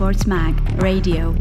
eSports Mag Radio.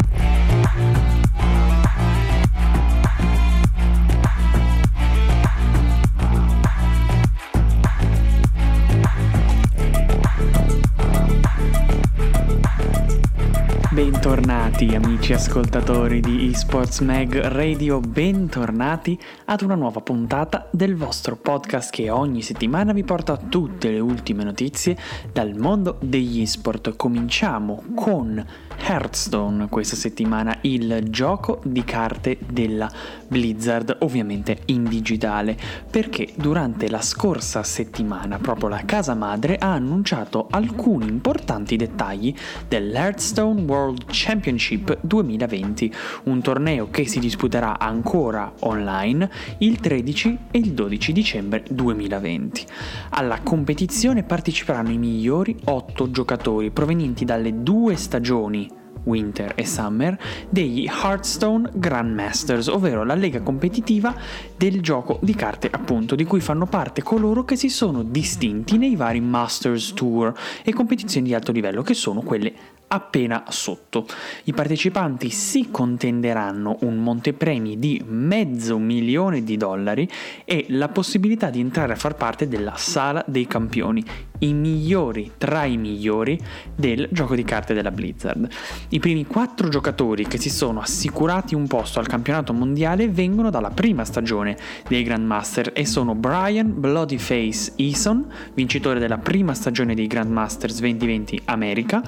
Bentornati amici ascoltatori di eSports Mag Radio, bentornati ad una nuova puntata del vostro podcast che ogni settimana vi porta tutte le ultime notizie dal mondo degli esport. Cominciamo con Hearthstone questa settimana, il gioco di carte della Blizzard, ovviamente in digitale, perché durante la scorsa settimana proprio la casa madre ha annunciato alcuni importanti dettagli dell'Hearthstone World Championship 2020, un torneo che si disputerà ancora online il 13 e il 12 dicembre 2020. Alla competizione parteciperanno i migliori 8 giocatori provenienti dalle due stagioni Winter e Summer degli Hearthstone Grandmasters, ovvero la lega competitiva del gioco di carte appunto, di cui fanno parte coloro che si sono distinti nei vari Masters Tour e competizioni di alto livello, che sono quelle appena sotto. I partecipanti si contenderanno un montepremi di mezzo milione di dollari e la possibilità di entrare a far parte della sala dei campioni, i migliori tra i migliori del gioco di carte della Blizzard. I primi quattro giocatori che si sono assicurati un posto al campionato mondiale vengono dalla prima stagione dei Grandmaster e sono Brian Bloodyface Eason, vincitore della prima stagione dei Grandmasters 2020 America,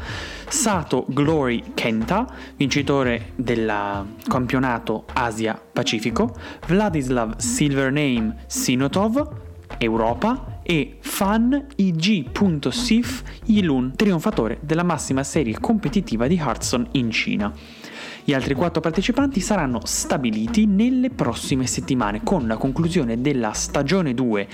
Sato Glory Kenta, vincitore del campionato Asia Pacifico, Vladislav Silvername Sinotov, Europa e Fan IG.sif Yilun, trionfatore della massima serie competitiva di Hearthstone in Cina. Gli altri quattro partecipanti saranno stabiliti nelle prossime settimane con la conclusione della stagione 2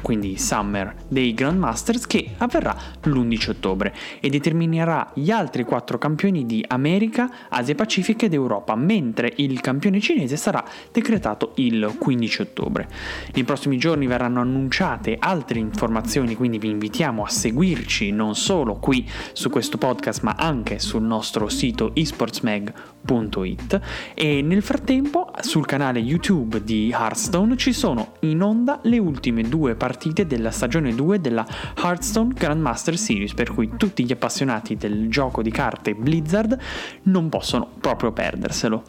quindi Summer dei Grandmasters che avverrà l'11 ottobre e determinerà gli altri quattro campioni di America, Asia Pacifica ed Europa, mentre il campione cinese sarà decretato il 15 ottobre. Nei prossimi giorni verranno annunciate altre informazioni, quindi vi invitiamo a seguirci non solo qui su questo podcast ma anche sul nostro sito esportsmag.it e nel frattempo sul canale YouTube di Hearthstone ci sono in onda le ultime due partite partite della stagione 2 della Hearthstone Grandmaster Series, per cui tutti gli appassionati del gioco di carte Blizzard non possono proprio perderselo.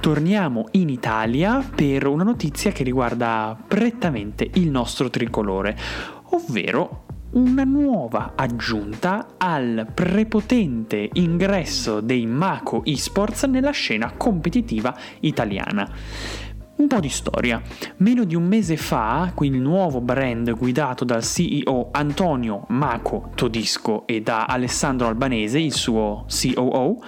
Torniamo in Italia per una notizia che riguarda prettamente il nostro tricolore, ovvero una nuova aggiunta al prepotente ingresso dei Mako eSports nella scena competitiva italiana. Un po' di storia. Meno di un mese fa, il nuovo brand guidato dal CEO Antonio Maco Todisco e da Alessandro Albanese, il suo COO,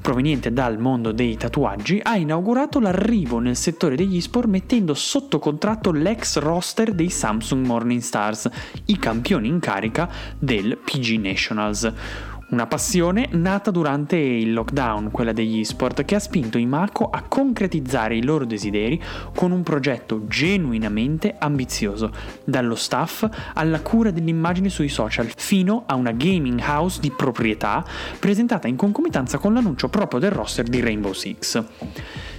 proveniente dal mondo dei tatuaggi, ha inaugurato l'arrivo nel settore degli sport mettendo sotto contratto l'ex roster dei Samsung Morning Stars, i campioni in carica del PG Nationals una passione nata durante il lockdown, quella degli sport, che ha spinto i Mako a concretizzare i loro desideri con un progetto genuinamente ambizioso, dallo staff alla cura dell'immagine sui social, fino a una gaming house di proprietà presentata in concomitanza con l'annuncio proprio del roster di Rainbow Six.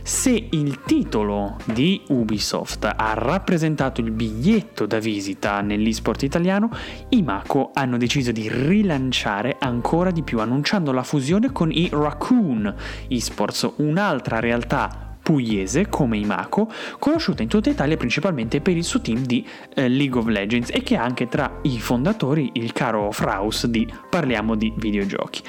Se il titolo di Ubisoft ha rappresentato il biglietto da visita nell'esport italiano, i Mako hanno deciso di rilanciare ancora di più annunciando la fusione con i Raccoon Esports, un'altra realtà pugliese come i Mako, conosciuta in tutta Italia principalmente per il suo team di eh, League of Legends e che ha anche tra i fondatori il caro Fraus di Parliamo di videogiochi.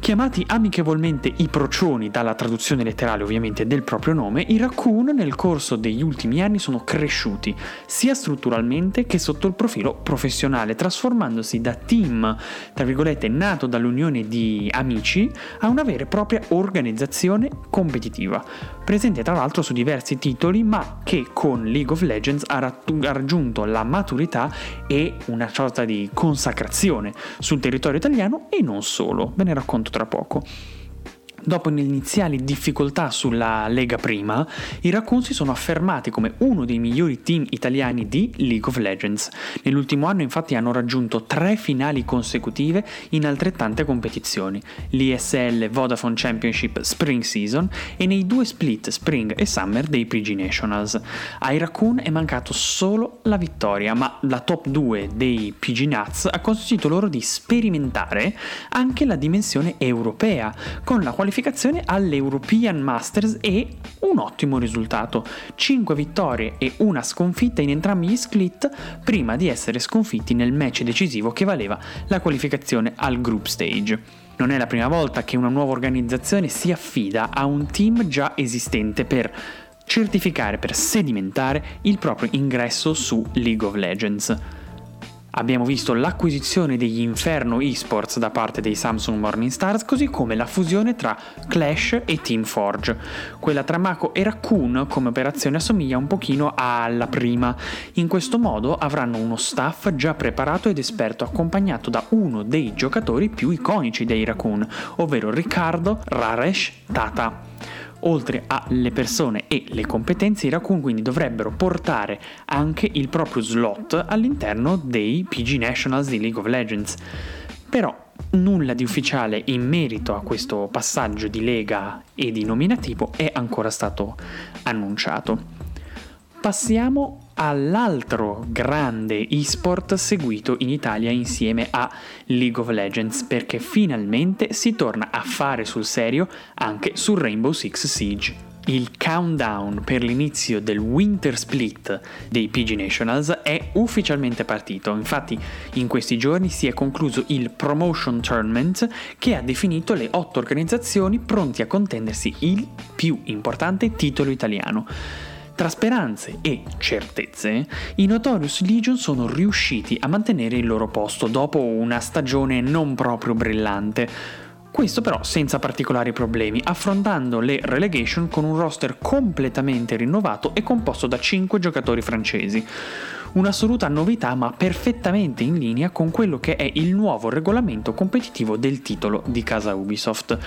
Chiamati amichevolmente i procioni dalla traduzione letterale ovviamente del proprio nome, i raccoon nel corso degli ultimi anni sono cresciuti sia strutturalmente che sotto il profilo professionale, trasformandosi da team, tra virgolette, nato dall'unione di amici a una vera e propria organizzazione competitiva, presente tra l'altro su diversi titoli ma che con League of Legends ha, raggiunto la maturità e una sorta di consacrazione sul territorio italiano e non solo, ve ne racconto tra poco. Dopo iniziali difficoltà sulla Lega Prima, i Raccoon si sono affermati come uno dei migliori team italiani di League of Legends. Nell'ultimo anno infatti hanno raggiunto tre finali consecutive in altrettante competizioni, l'ISL Vodafone Championship Spring Season e nei due split Spring e Summer dei PG Nationals. Ai Raccoon è mancato solo la vittoria, ma la top 2 dei PG Nuts ha consentito loro di sperimentare anche la dimensione europea, con la qualificazione all'European Masters e un ottimo risultato, 5 vittorie e una sconfitta in entrambi gli split prima di essere sconfitti nel match decisivo che valeva la qualificazione al group stage. Non è la prima volta che una nuova organizzazione si affida a un team già esistente per certificare, per sedimentare il proprio ingresso su League of Legends. Abbiamo visto l'acquisizione degli Inferno Esports da parte dei Samsung Morning Stars, così come la fusione tra Clash e Team Forge. Quella tra Mako e Raccoon come operazione assomiglia un pochino alla prima. In questo modo avranno uno staff già preparato ed esperto accompagnato da uno dei giocatori più iconici dei Raccoon, ovvero Riccardo Raresh Tata. Oltre alle persone e le competenze, i Raccoon quindi dovrebbero portare anche il proprio slot all'interno dei PG Nationals di League of Legends. Però nulla di ufficiale in merito a questo passaggio di lega e di nominativo è ancora stato annunciato. Passiamo all'altro grande esport seguito in Italia insieme a League of Legends perché finalmente si torna a fare sul serio anche su Rainbow Six Siege. Il countdown per l'inizio del Winter Split dei PG Nationals è ufficialmente partito, infatti in questi giorni si è concluso il Promotion Tournament che ha definito le otto organizzazioni pronti a contendersi il più importante titolo italiano. Tra speranze e certezze, i Notorious Legion sono riusciti a mantenere il loro posto dopo una stagione non proprio brillante. Questo però senza particolari problemi, affrontando le relegation con un roster completamente rinnovato e composto da 5 giocatori francesi un'assoluta novità ma perfettamente in linea con quello che è il nuovo regolamento competitivo del titolo di casa Ubisoft.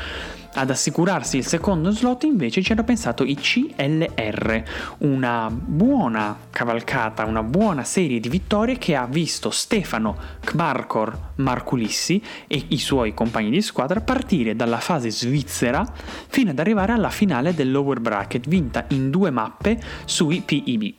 Ad assicurarsi il secondo slot invece ci hanno pensato i CLR, una buona cavalcata, una buona serie di vittorie che ha visto Stefano Kmarkor Marculissi e i suoi compagni di squadra partire dalla fase svizzera fino ad arrivare alla finale del lower bracket vinta in due mappe sui PIB.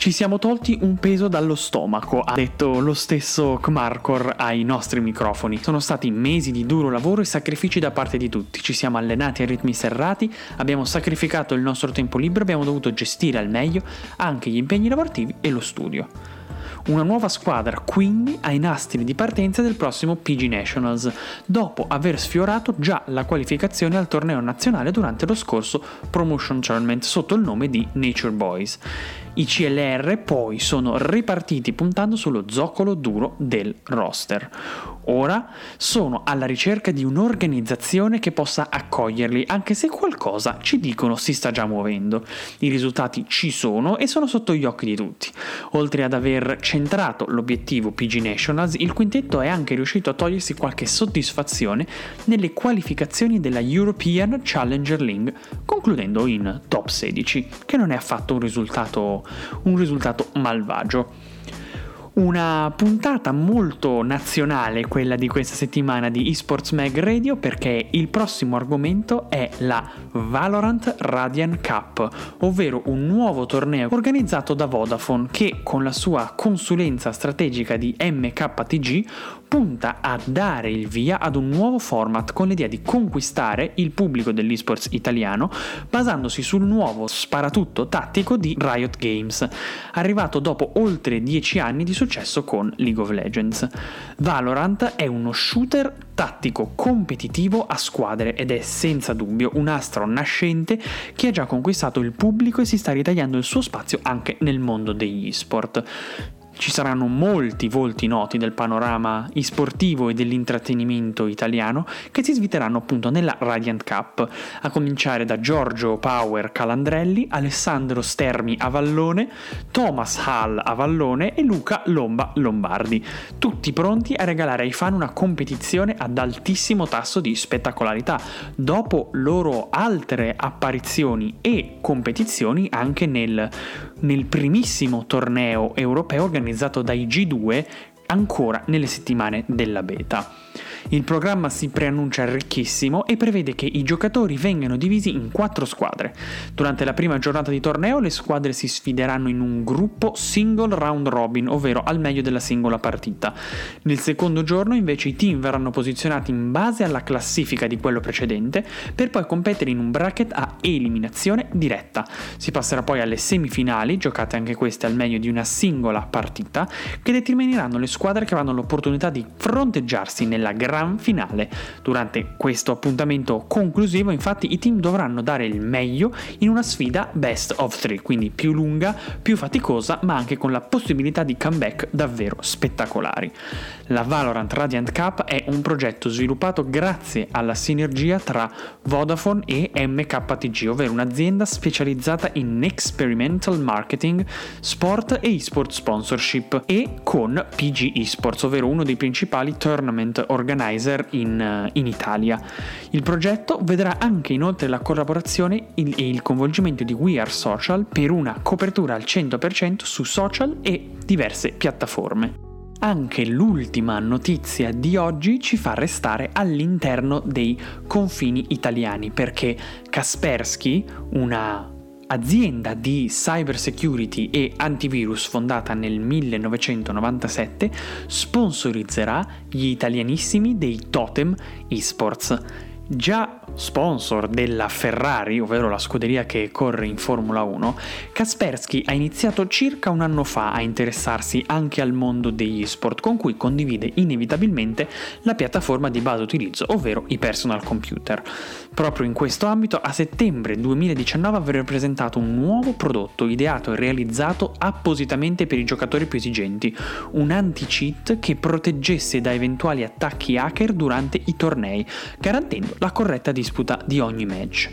Ci siamo tolti un peso dallo stomaco, ha detto lo stesso Kmarkor ai nostri microfoni. Sono stati mesi di duro lavoro e sacrifici da parte di tutti. Ci siamo allenati a ritmi serrati, abbiamo sacrificato il nostro tempo libero, abbiamo dovuto gestire al meglio anche gli impegni lavorativi e lo studio. Una nuova squadra quindi ai nastri di partenza del prossimo PG Nationals, dopo aver sfiorato già la qualificazione al torneo nazionale durante lo scorso Promotion Tournament sotto il nome di Nature Boys. I CLR poi sono ripartiti puntando sullo zoccolo duro del roster. Ora sono alla ricerca di un'organizzazione che possa accoglierli, anche se qualcosa ci dicono si sta già muovendo. I risultati ci sono e sono sotto gli occhi di tutti. Oltre ad aver centrato l'obiettivo PG Nationals, il quintetto è anche riuscito a togliersi qualche soddisfazione nelle qualificazioni della European Challenger League, concludendo in top 16, che non è affatto un risultato, un risultato malvagio. Una puntata molto nazionale quella di questa settimana di eSports Mag Radio perché il prossimo argomento è la Valorant Radiant Cup, ovvero un nuovo torneo organizzato da Vodafone che con la sua consulenza strategica di MKTG punta a dare il via ad un nuovo format con l'idea di conquistare il pubblico dell'esports italiano basandosi sul nuovo sparatutto tattico di Riot Games, arrivato dopo oltre 10 anni di successo con League of Legends. Valorant è uno shooter tattico competitivo a squadre ed è senza dubbio un astro nascente che ha già conquistato il pubblico e si sta ritagliando il suo spazio anche nel mondo degli esport. Ci saranno molti volti noti del panorama e-sportivo e dell'intrattenimento italiano che si sviteranno appunto nella Radiant Cup, a cominciare da Giorgio Power Calandrelli, Alessandro Stermi Avallone, Thomas Hall Avallone e Luca Lomba Lombardi, tutti pronti a regalare ai fan una competizione ad altissimo tasso di spettacolarità, dopo loro altre apparizioni e competizioni anche nel, nel primissimo torneo europeo organizzato dai G2 ancora nelle settimane della beta. Il programma si preannuncia ricchissimo e prevede che i giocatori vengano divisi in quattro squadre. Durante la prima giornata di torneo le squadre si sfideranno in un gruppo single round robin, ovvero al meglio della singola partita. Nel secondo giorno invece i team verranno posizionati in base alla classifica di quello precedente per poi competere in un bracket a eliminazione diretta. Si passerà poi alle semifinali, giocate anche queste al meglio di una singola partita, che determineranno le squadre che avranno l'opportunità di fronteggiarsi nella grande gran finale. Durante questo appuntamento conclusivo, infatti, i team dovranno dare il meglio in una sfida best of three, quindi più lunga, più faticosa, ma anche con la possibilità di comeback davvero spettacolari. La Valorant Radiant Cup è un progetto sviluppato grazie alla sinergia tra Vodafone e MKTG, ovvero un'azienda specializzata in experimental marketing, sport e esport sponsorship, e con PG Esports, ovvero uno dei principali tournament organizer in, in Italia. Il progetto vedrà anche inoltre la collaborazione e il coinvolgimento di We Are Social per una copertura al 100% su social e diverse piattaforme. Anche l'ultima notizia di oggi ci fa restare all'interno dei confini italiani perché Kaspersky, una azienda di cyber security e antivirus fondata nel 1997, sponsorizzerà gli italianissimi dei Totem Esports già sponsor della Ferrari, ovvero la scuderia che corre in Formula 1, Kaspersky ha iniziato circa un anno fa a interessarsi anche al mondo degli sport, con cui condivide inevitabilmente la piattaforma di base utilizzo, ovvero i personal computer. Proprio in questo ambito, a settembre 2019 avrebbe presentato un nuovo prodotto ideato e realizzato appositamente per i giocatori più esigenti, un anti-cheat che proteggesse da eventuali attacchi hacker durante i tornei, garantendo la corretta disputa di ogni match.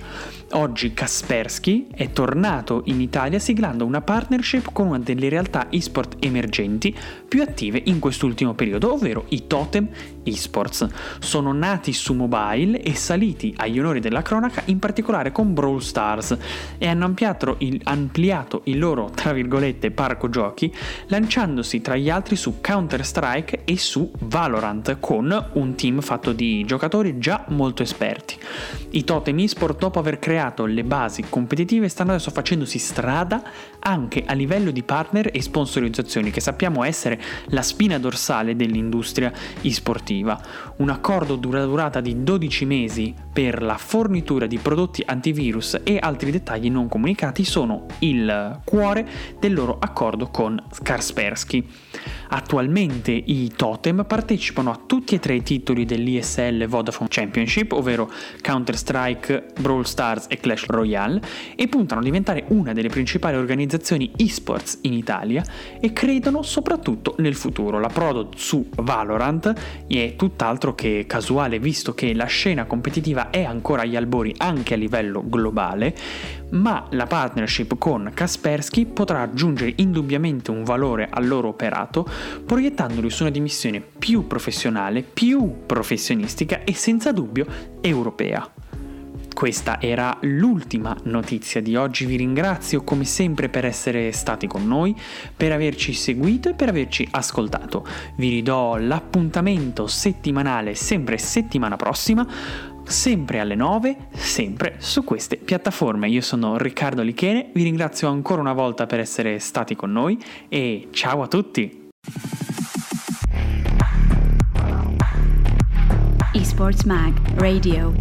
Oggi Kaspersky è tornato in Italia siglando una partnership con una delle realtà esport emergenti più attive in quest'ultimo periodo, ovvero i Totem Esports. Sono nati su mobile e saliti agli onori della cronaca, in particolare con Brawl Stars, e hanno ampliato il, ampliato il loro, tra virgolette, parco giochi, lanciandosi tra gli altri su Counter-Strike e su Valorant, con un team fatto di giocatori già molto esperti. I Totem Esport, dopo aver creato le basi competitive, stanno adesso facendosi strada anche a livello di partner e sponsorizzazioni, che sappiamo essere la spina dorsale dell'industria esportiva. Un accordo dura durata di 12 mesi per la fornitura di prodotti antivirus e altri dettagli non comunicati sono il cuore del loro accordo con Kaspersky. Attualmente i Totem partecipano a tutti e tre i titoli dell'ISL Vodafone Championship, ovvero Counter-Strike, Brawl Stars e Clash Royale, e puntano a diventare una delle principali organizzazioni esports in Italia e credono soprattutto nel futuro. La Prodo su Valorant è tutt'altro che casuale visto che la scena competitiva è ancora agli albori anche a livello globale, ma la partnership con Kaspersky potrà aggiungere indubbiamente un valore al loro operato, proiettandoli su una dimensione più professionale, più professionistica e senza dubbio europea. Questa era l'ultima notizia di oggi, vi ringrazio come sempre per essere stati con noi, per averci seguito e per averci ascoltato. Vi ridò l'appuntamento settimanale sempre settimana prossima sempre alle 9, sempre su queste piattaforme. Io sono Riccardo Lichene, vi ringrazio ancora una volta per essere stati con noi e ciao a tutti! Esports Mag Radio